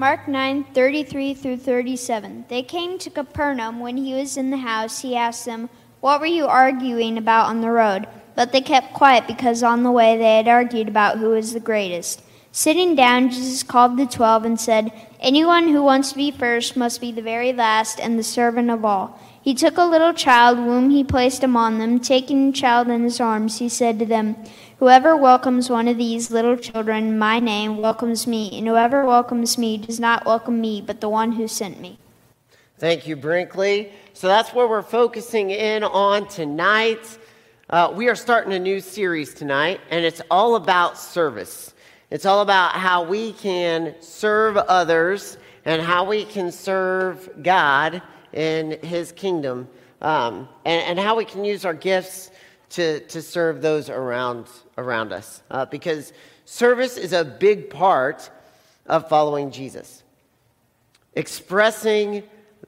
Mark 9, 33 through 37. They came to Capernaum. When he was in the house, he asked them, What were you arguing about on the road? But they kept quiet because on the way they had argued about who was the greatest. Sitting down, Jesus called the twelve and said, Anyone who wants to be first must be the very last and the servant of all. He took a little child, whom he placed among them. Taking the child in his arms, he said to them, Whoever welcomes one of these little children in my name welcomes me, and whoever welcomes me does not welcome me, but the one who sent me. Thank you, Brinkley. So that's where we're focusing in on tonight. Uh, we are starting a new series tonight, and it's all about service. It's all about how we can serve others and how we can serve God in His kingdom, um, and, and how we can use our gifts to, to serve those around, around us. Uh, because service is a big part of following Jesus. Expressing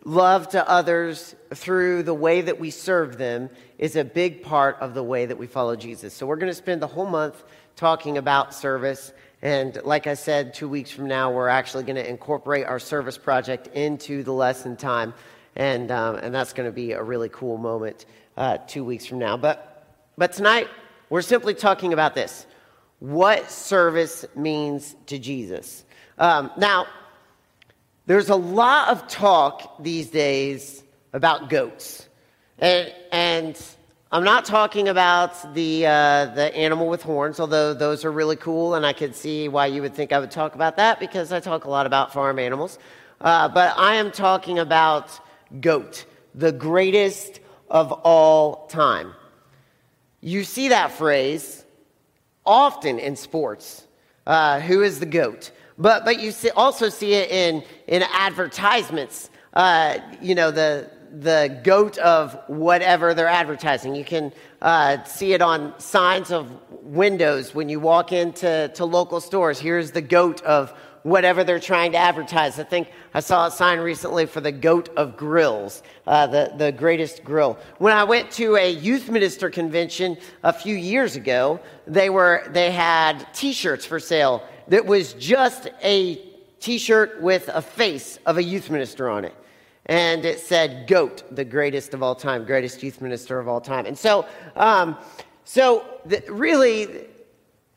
love to others through the way that we serve them is a big part of the way that we follow Jesus. So we're going to spend the whole month talking about service. And like I said, two weeks from now, we're actually going to incorporate our service project into the lesson time. And, um, and that's going to be a really cool moment uh, two weeks from now. But but tonight, we're simply talking about this what service means to Jesus. Um, now, there's a lot of talk these days about goats. And, and I'm not talking about the, uh, the animal with horns, although those are really cool, and I could see why you would think I would talk about that because I talk a lot about farm animals. Uh, but I am talking about goat, the greatest of all time. You see that phrase often in sports. Uh, who is the goat? But, but you see, also see it in, in advertisements. Uh, you know, the, the goat of whatever they're advertising. You can uh, see it on signs of windows when you walk into to local stores. Here's the goat of whatever they're trying to advertise. I think I saw a sign recently for the goat of grills, uh, the, the greatest grill. When I went to a youth minister convention a few years ago, they, were, they had t shirts for sale that was just a t shirt with a face of a youth minister on it. And it said, GOAT, the greatest of all time, greatest youth minister of all time. And so, um, so the, really,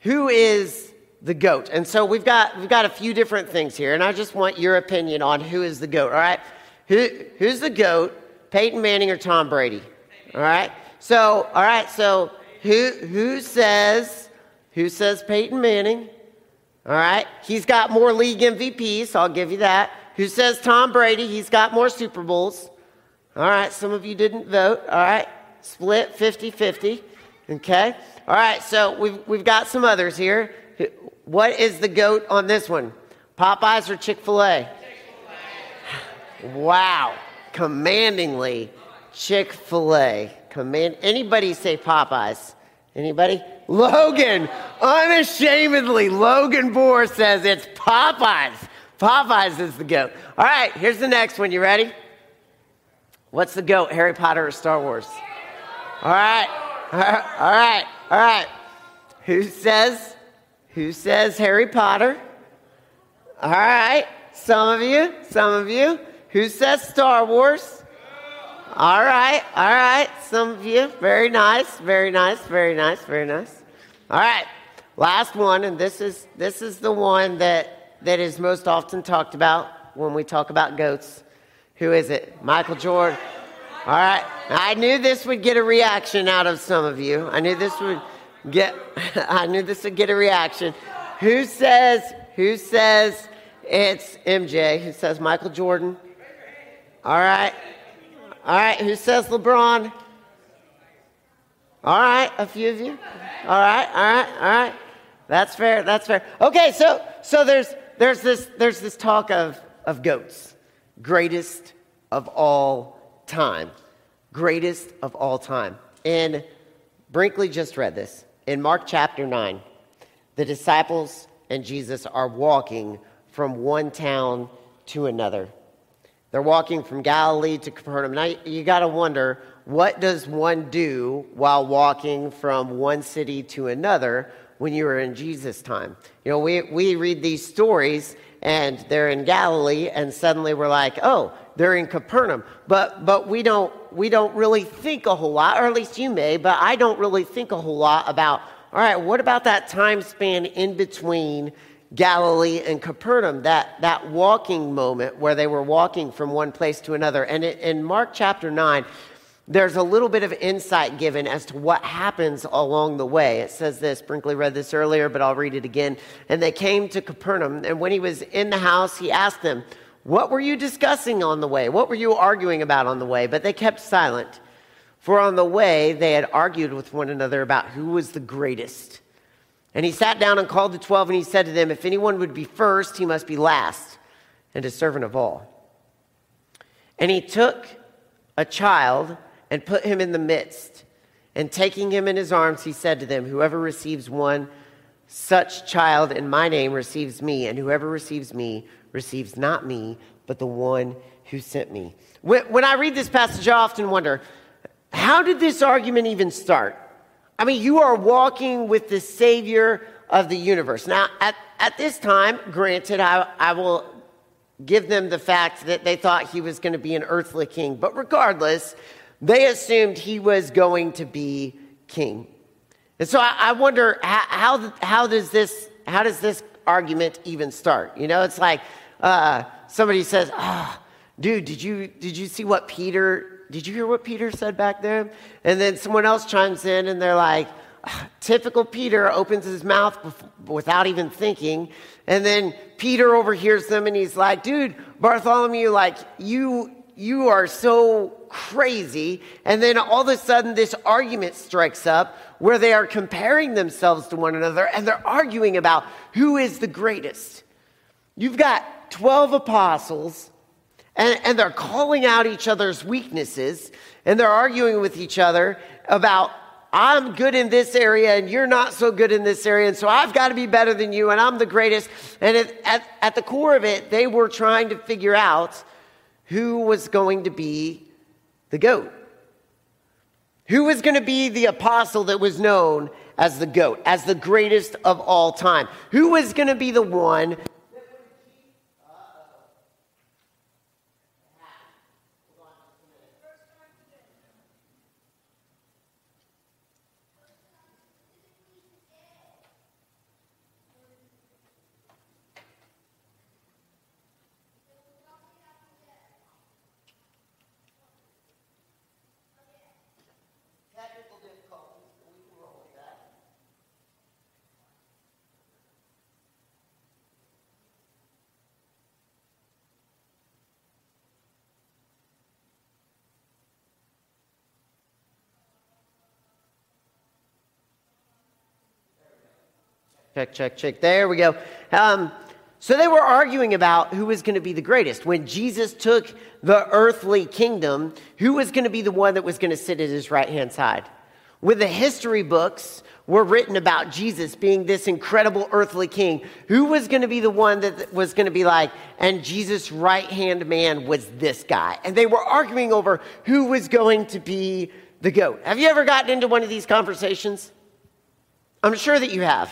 who is the goat. And so we've got, we've got a few different things here, and I just want your opinion on who is the goat, all right? Who, who's the goat, Peyton Manning or Tom Brady? All right? So, all right, so who, who says, who says Peyton Manning? All right? He's got more league MVPs, so I'll give you that. Who says Tom Brady? He's got more Super Bowls. All right, some of you didn't vote. All right, split 50 50. Okay? All right, so we've, we've got some others here. What is the goat on this one? Popeyes or Chick fil A? Wow. Commandingly, Chick fil A. Command. Anybody say Popeyes? Anybody? Logan, unashamedly, Logan Bohr says it's Popeyes. Popeyes is the goat. All right, here's the next one. You ready? What's the goat, Harry Potter or Star Wars? All right, all right, all right. All right. Who says who says Harry Potter? All right, some of you, some of you. Who says Star Wars? All right, all right, some of you. Very nice, very nice, very nice, very nice. All right, last one, and this is this is the one that that is most often talked about when we talk about goats. Who is it? Michael Jordan. All right, I knew this would get a reaction out of some of you. I knew this would get I knew this would get a reaction. Who says who says it's MJ? Who says Michael Jordan? All right. All right, who says LeBron? All right, a few of you. All right, all right, all right. That's fair. That's fair. Okay, so so there's there's this there's this talk of of goats, greatest of all time, greatest of all time. And Brinkley just read this. In Mark chapter 9, the disciples and Jesus are walking from one town to another. They're walking from Galilee to Capernaum. Now you got to wonder what does one do while walking from one city to another? when you were in Jesus' time. You know, we, we read these stories and they're in Galilee, and suddenly we're like, oh, they're in Capernaum. But, but we, don't, we don't really think a whole lot, or at least you may, but I don't really think a whole lot about, all right, what about that time span in between Galilee and Capernaum, that, that walking moment where they were walking from one place to another? And in Mark chapter 9, there's a little bit of insight given as to what happens along the way. It says this, Brinkley read this earlier, but I'll read it again. And they came to Capernaum, and when he was in the house, he asked them, What were you discussing on the way? What were you arguing about on the way? But they kept silent. For on the way, they had argued with one another about who was the greatest. And he sat down and called the twelve, and he said to them, If anyone would be first, he must be last, and a servant of all. And he took a child and put him in the midst. And taking him in his arms, he said to them, Whoever receives one such child in my name receives me, and whoever receives me receives not me, but the one who sent me. When, I read this passage, I often wonder, how did this argument even start? I mean, you are walking with the Savior of the universe. Now, at, at this time, granted, I, I will give them the fact that they thought he was going to be an earthly king, but regardless, they assumed he was going to be king. And so I, I wonder how, how, how, does this, how does this argument even start? You know, it's like uh, somebody says, ah, oh, dude, did you, did you see what Peter, did you hear what Peter said back there? And then someone else chimes in and they're like, ah, typical Peter opens his mouth without even thinking. And then Peter overhears them and he's like, dude, Bartholomew, like you, you are so crazy. And then all of a sudden, this argument strikes up where they are comparing themselves to one another and they're arguing about who is the greatest. You've got 12 apostles, and, and they're calling out each other's weaknesses, and they're arguing with each other about I'm good in this area and you're not so good in this area. And so I've got to be better than you and I'm the greatest. And at, at, at, the core of it, they were trying to figure out who was going to be the goat. Who was going to be the apostle that was known as the goat, as the greatest of all time? Who was going to be the one Check, check, check. There we go. Um, so they were arguing about who was going to be the greatest. When Jesus took the earthly kingdom, who was going to be the one that was going to sit at his right hand side? When the history books were written about Jesus being this incredible earthly king, who was going to be the one that was going to be like, and Jesus' right hand man was this guy? And they were arguing over who was going to be the goat. Have you ever gotten into one of these conversations? I'm sure that you have.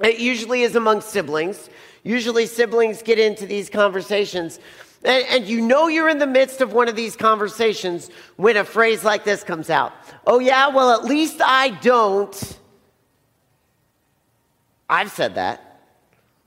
It usually is among siblings. Usually, siblings get into these conversations. And, and, you know you're in the midst of one of these conversations when a phrase like this comes out. Oh, yeah, well, at least I don't. I've said that.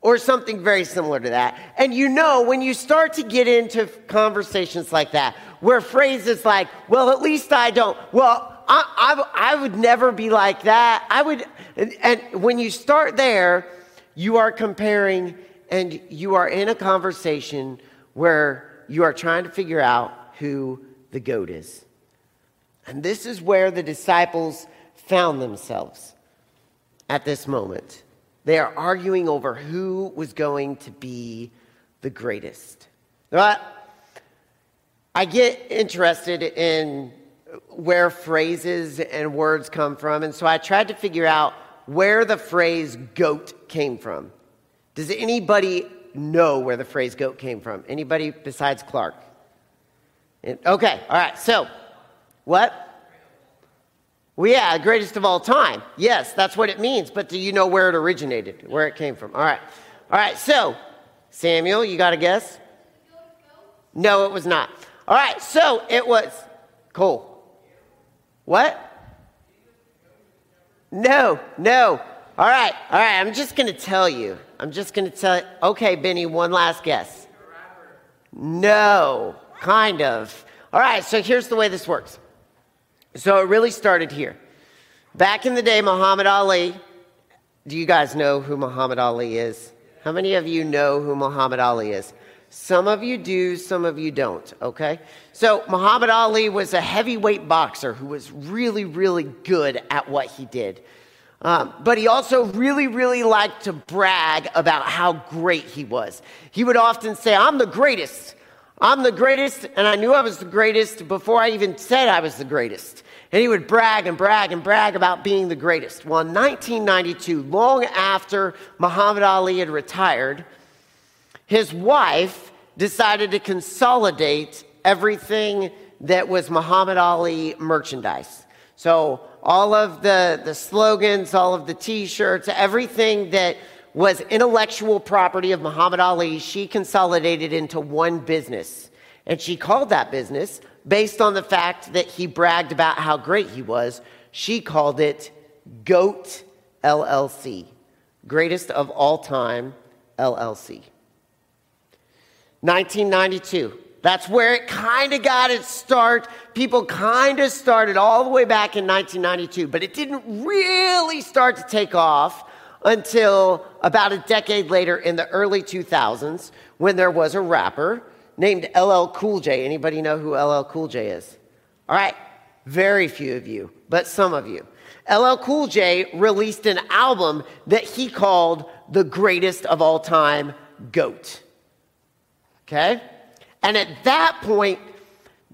Or something very similar to that. And you know, when you start to get into conversations like that, where phrases like, well, at least I don't, well, I, I, would never be like that. I would, and, and when you start there, you are comparing and you are in a conversation where you are trying to figure out who the goat is. And this is where the disciples found themselves at this moment. They are arguing over who was going to be the greatest. But I get interested in where phrases and words come from. And so I tried to figure out where the phrase goat came from. Does anybody know where the phrase goat came from? Anybody besides Clark? Okay, all right. So, what? Well, yeah, greatest of all time. Yes, that's what it means. But do you know where it originated, where it came from? All right. All right. So, Samuel, you got a guess? No, it was not. All right. So it was Cole. What? No, no. All right. All right. I'm just going to tell you. I'm just going to tell you. Okay, Benny, one last guess. No, kind of. All right. So here's the way this works. So it really started here. Back in the day, Muhammad Ali, do you guys know who Muhammad Ali is? How many of you know who Muhammad Ali is? Some of you do, some of you don't, okay? So, Muhammad Ali was a heavyweight boxer who was really, really good at what he did. Um, but he also really, really liked to brag about how great he was. He would often say, I'm the greatest. I'm the greatest, and I knew I was the greatest before I even said I was the greatest. And he would brag and brag and brag about being the greatest. Well, in 1992, long after Muhammad Ali had retired, his wife decided to consolidate everything that was Muhammad Ali merchandise. So, all of the, the slogans, all of the t shirts, everything that was intellectual property of Muhammad Ali, she consolidated into one business. And she called that business, based on the fact that he bragged about how great he was, she called it GOAT LLC, Greatest of All Time LLC. 1992. That's where it kind of got its start. People kind of started all the way back in 1992, but it didn't really start to take off until about a decade later in the early 2000s when there was a rapper named LL Cool J. Anybody know who LL Cool J is? All right, very few of you, but some of you. LL Cool J released an album that he called the greatest of all time, GOAT. Okay? And at that point,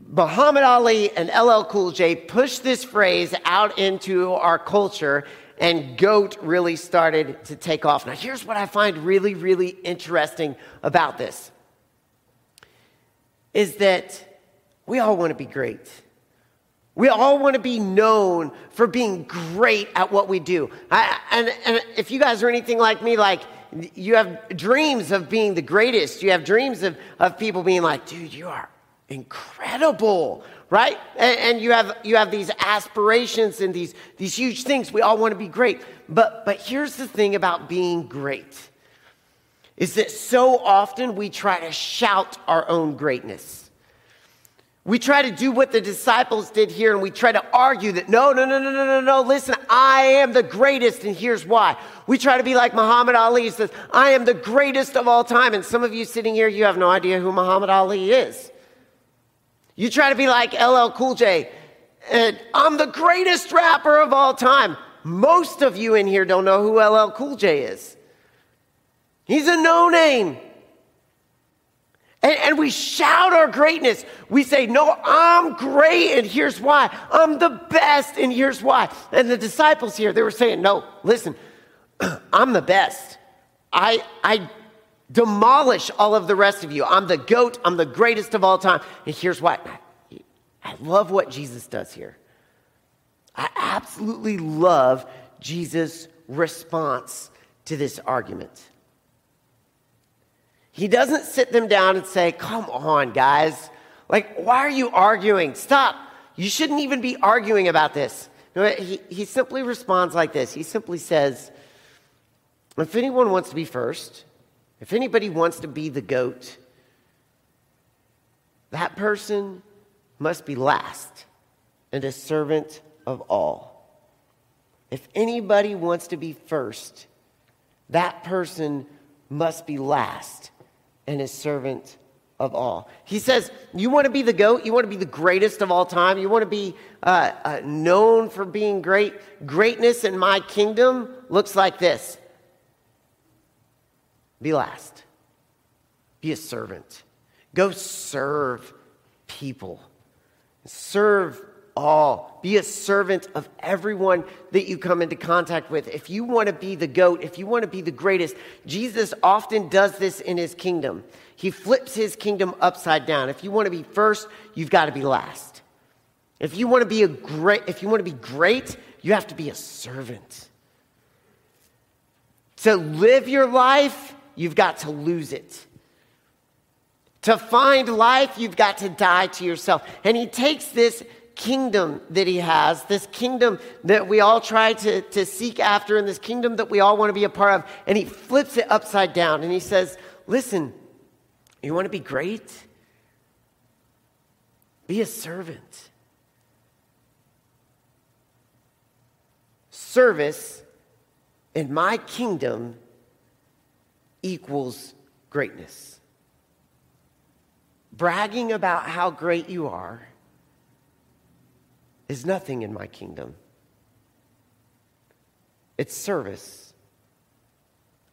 Muhammad Ali and LL Cool J pushed this phrase out into our culture and goat really started to take off. Now, here's what I find really, really interesting about this is that we all want to be great. We all want to be known for being great at what we do. I, and, and if you guys are anything like me, like you have dreams of being the greatest. You have dreams of, of people being like, dude, you are incredible right? And, and, you have you have these aspirations and these these huge things. We all want to be great. But but here's the thing about being great is that so often we try to shout our own greatness we try to do what the disciples did here and we try to argue that no no no no no no no listen i am the greatest and here's why we try to be like muhammad ali says i am the greatest of all time and some of you sitting here you have no idea who muhammad ali is you try to be like LL Cool J, and I'm the greatest rapper of all time. Most of you in here don't know who LL Cool J is. He's a no name. And, and, we shout our greatness. We say, No, I'm great, and here's why. I'm the best, and here's why. And the disciples here, they were saying, No, listen, I'm the best. I, I demolish all of the rest of you. I'm the goat, I'm the greatest of all time. And here's why I love what Jesus does here. I absolutely love Jesus' response to this argument. He doesn't sit them down and say, Come on, guys. Like, why are you arguing? Stop. You shouldn't even be arguing about this. No, he, he simply responds like this He simply says, If anyone wants to be first, if anybody wants to be the goat, that person must be last and a servant of all. If anybody wants to be first, that person must be last and a servant of all. He says, You want to be the goat? You want to be the greatest of all time? You want to be uh, uh, known for being great? Greatness in my kingdom looks like this be last. Be a servant. Go serve people. Serve all. Be a servant of everyone that you come into contact with. If you want to be the goat, if you want to be the greatest, Jesus often does this in his kingdom. He flips his kingdom upside down. If you want to be first, you've got to be last. If you want to be a great, if you want to be great, you have to be a servant. To live your life, you've got to lose it. To find life, you've got to die to yourself. And he takes this kingdom that he has, this kingdom that we all try to, to seek after, and this kingdom that we all want to be a part of, and he flips it upside down and he says, Listen, you want to be great? Be a servant. Service in my kingdom equals greatness. Bragging about how great you are is nothing in my kingdom. It's service.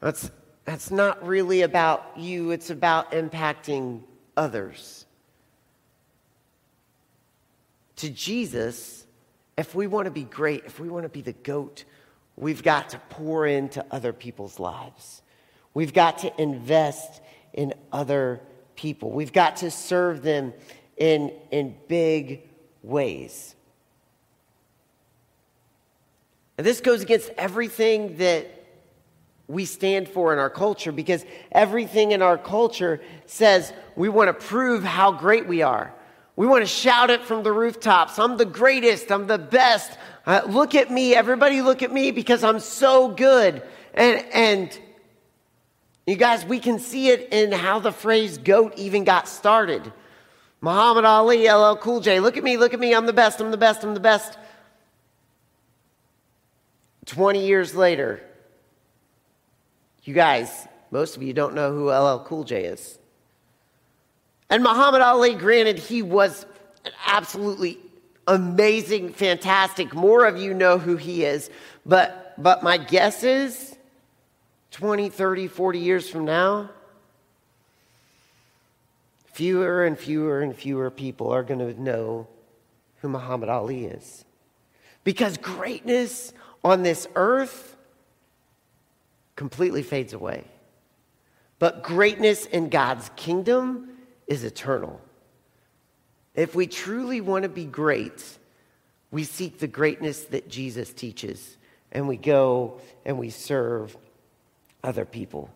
That's, that's not really about you, it's about impacting others. To Jesus, if we want to be great, if we want to be the goat, we've got to pour into other people's lives. We've got to invest in other people. We've got to serve them in, in big ways. And this goes against everything that we stand for in our culture because everything in our culture says we want to prove how great we are. We want to shout it from the rooftops. I'm the greatest. I'm the best. Uh, look at me. Everybody look at me because I'm so good. And, and you guys, we can see it in how the phrase goat even got started. Muhammad Ali, LL Cool J, look at me, look at me. I'm the best. I'm the best. I'm the best. 20 years later, you guys, most of you don't know who LL Cool J is. And Muhammad Ali, granted, he was an absolutely amazing, fantastic. More of you know who he is. But, but my guess is 20, 30, 40 years from now, fewer and fewer and fewer people are going to know who Muhammad Ali is. Because greatness on this earth completely fades away. But greatness in God's kingdom is eternal. If we truly want to be great, we seek the greatness that Jesus teaches and we go and we serve other people.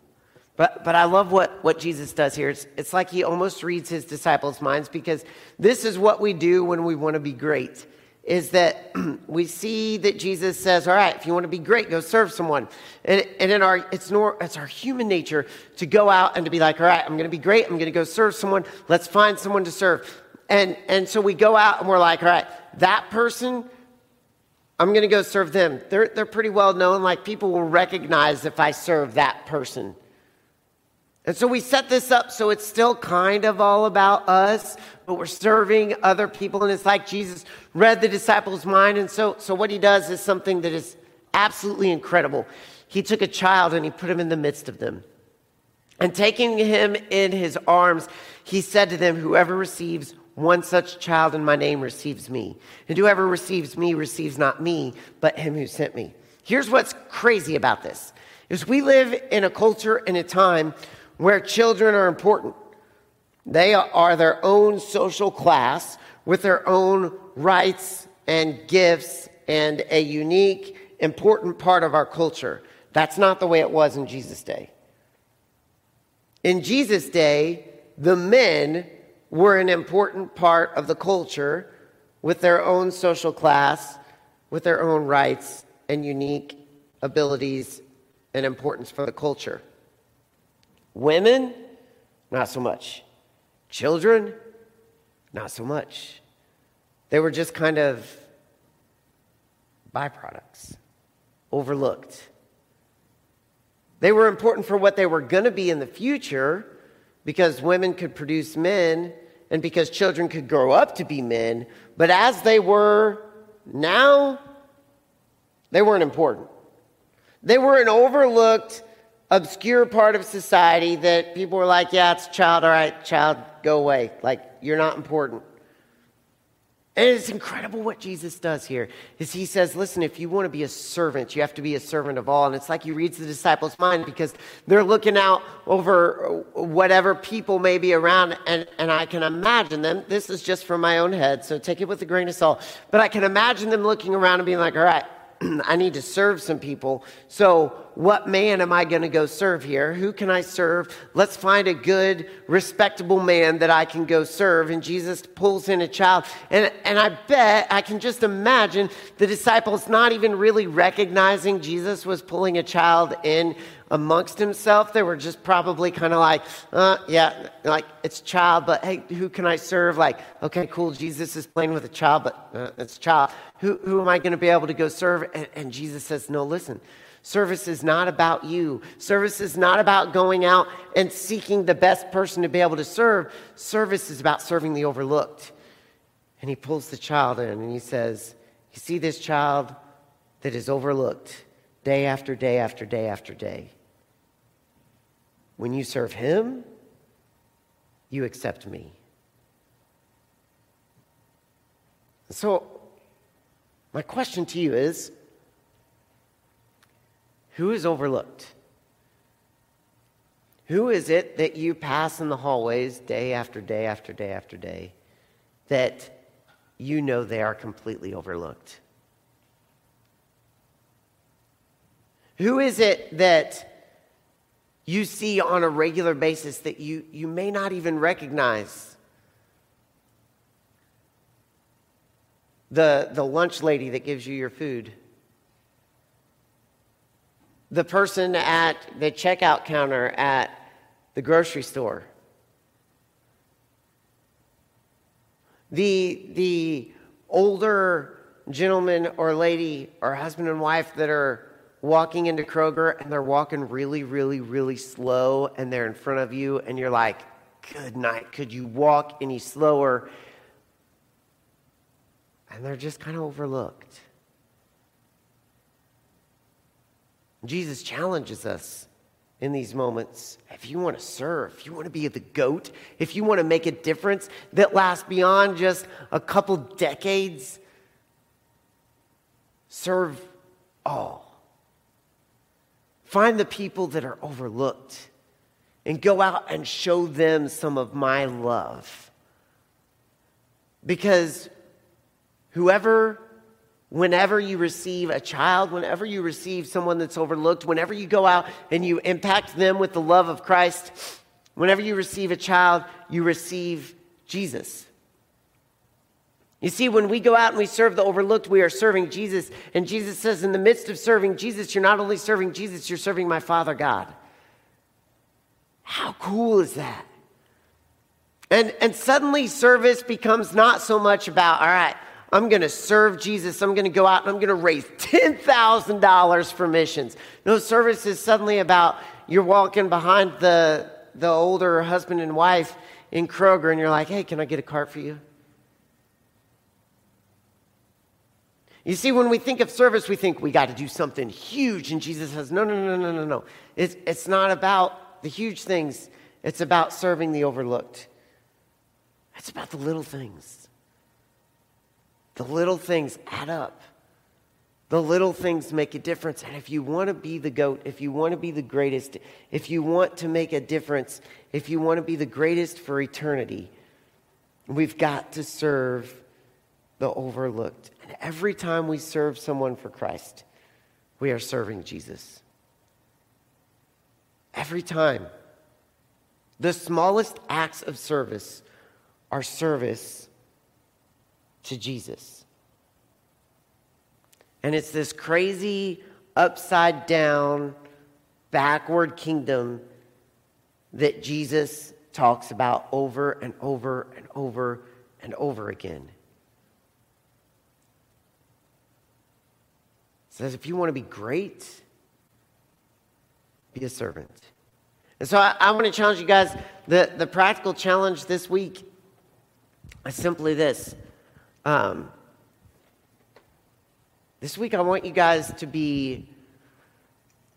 But, but I love what, what Jesus does here. It's, it's like he almost reads his disciples' minds because this is what we do when we want to be great is that we see that Jesus says, all right, if you want to be great, go serve someone. And, and in our, it's, nor, it's our human nature to go out and to be like, all right, I'm going to be great. I'm going to go serve someone. Let's find someone to serve. And, and so we go out and we're like, all right, that person, I'm going to go serve them. They're, they're pretty well known. Like people will recognize if I serve that person. And so we set this up so it's still kind of all about us, but we're serving other people. And it's like Jesus read the disciples' mind. And so, so what he does is something that is absolutely incredible. He took a child and he put him in the midst of them. And taking him in his arms, he said to them, Whoever receives one such child in my name receives me. And whoever receives me receives not me, but him who sent me. Here's what's crazy about this is we live in a culture in a time where children are important. They are their own social class with their own rights and gifts and a unique, important part of our culture. That's not the way it was in Jesus' day. In Jesus' day, the men were an important part of the culture with their own social class, with their own rights and unique abilities and importance for the culture. Women, not so much. Children, not so much. They were just kind of byproducts, overlooked. They were important for what they were going to be in the future because women could produce men and because children could grow up to be men. But as they were now, they weren't important. They were an overlooked obscure part of society that people were like, yeah, it's child, all right, child, go away. Like, you're not important. And it's incredible what Jesus does here. Is he says, listen, if you want to be a servant, you have to be a servant of all. And it's like he reads the disciples' mind because they're looking out over whatever people may be around. And, and I can imagine them. This is just from my own head, so take it with a grain of salt. But I can imagine them looking around and being like, all right, I need to serve some people. So, what man am I going to go serve here? Who can I serve? Let's find a good, respectable man that I can go serve. And Jesus pulls in a child. And, and I bet I can just imagine the disciples not even really recognizing Jesus was pulling a child in amongst himself. They were just probably kind of like, uh, yeah, like it's child, but hey, who can I serve? Like, okay, cool, Jesus is playing with a child, but uh, it's child. Who, who am I going to be able to go serve? And, and Jesus says, no, listen. Service is not about you. Service is not about going out and seeking the best person to be able to serve. Service is about serving the overlooked. And he pulls the child in and he says, You see this child that is overlooked day after day after day after day? When you serve Him, you accept me. So, my question to you is who is overlooked? Who is it that you pass in the hallways day after day after day after day that you know they are completely overlooked? Who is it that you see on a regular basis that you, you may not even recognize. The, the lunch lady that gives you your food. The person at the checkout counter at the grocery store. The, the older gentleman or lady or husband and wife that are walking into Kroger and they're walking really, really, really slow and they're in front of you and you're like, good night, could you walk any slower? And they're just kind of overlooked. Jesus challenges us in these moments. If you want to serve, if you want to be the goat, if you want to make a difference that lasts beyond just a couple decades, serve all. Find the people that are overlooked and go out and show them some of my love. Because whoever, whenever you receive a child, whenever you receive someone that's overlooked, whenever you go out and you impact them with the love of Christ, whenever you receive a child, you receive Jesus. You see, when we go out and we serve the overlooked, we are serving Jesus. And Jesus says, in the midst of serving Jesus, you're not only serving Jesus, you're serving my Father God. How cool is that? And, and suddenly, service becomes not so much about, all right, I'm going to serve Jesus. I'm going to go out and I'm going to raise $10,000 for missions. No, service is suddenly about you're walking behind the, the older husband and wife in Kroger and you're like, hey, can I get a cart for you? You see, when we think of service, we think we got to do something huge. And Jesus says, no, no, no, no, no, no. It's, it's not about the huge things, it's about serving the overlooked. It's about the little things. The little things add up. The little things make a difference. And if you want to be the goat, if you want to be the greatest, if you want to make a difference, if you want to be the greatest for eternity, we've got to serve the overlooked. And every time we serve someone for Christ, we are serving Jesus. Every time. The smallest acts of service are service to Jesus. And it's this crazy, upside down, backward kingdom that Jesus talks about over and over and over and over again. Says if you want to be great, be a servant. And so I, I want to challenge you guys. The, the practical challenge this week is simply this. Um, this week, I want you guys to be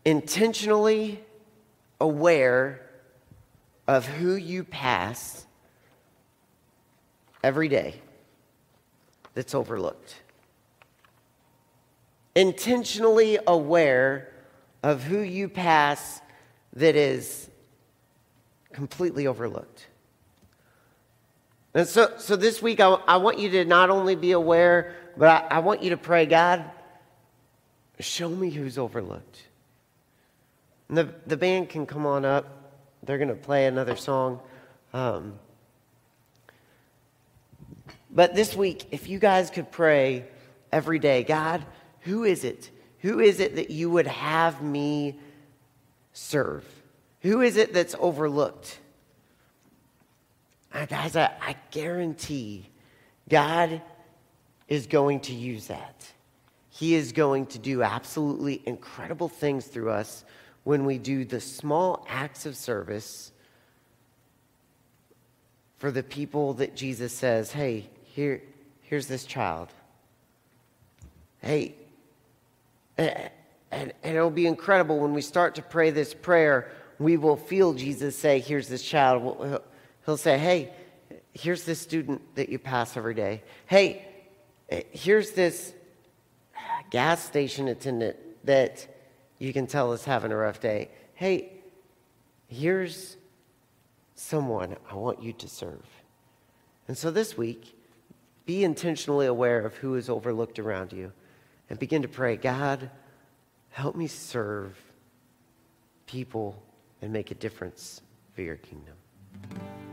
intentionally aware of who you pass every day. that's overlooked. Intentionally aware of who you pass that is completely overlooked. And so, so this week, I, I want you to not only be aware, but I, I want you to pray, God, show me who's overlooked. And the, the band can come on up. They're going to play another song. Um, but this week, if you guys could pray every day, God, who is it? Who is it that you would have me serve? Who is it that's overlooked? Uh, guys, I, I guarantee God is going to use that. He is going to do absolutely incredible things through us when we do the small acts of service for the people that Jesus says, hey, here, here's this child. Hey, and, and, it'll be incredible when we start to pray this prayer, we will feel Jesus say, here's this child. He'll say, hey, here's this student that you pass every day. Hey, eh, here's this gas station attendant that you can tell is having a rough day. Hey, here's someone I want you to serve. And so this week, be intentionally aware of who is overlooked around you and begin to pray God, help me serve people and make a difference for your kingdom.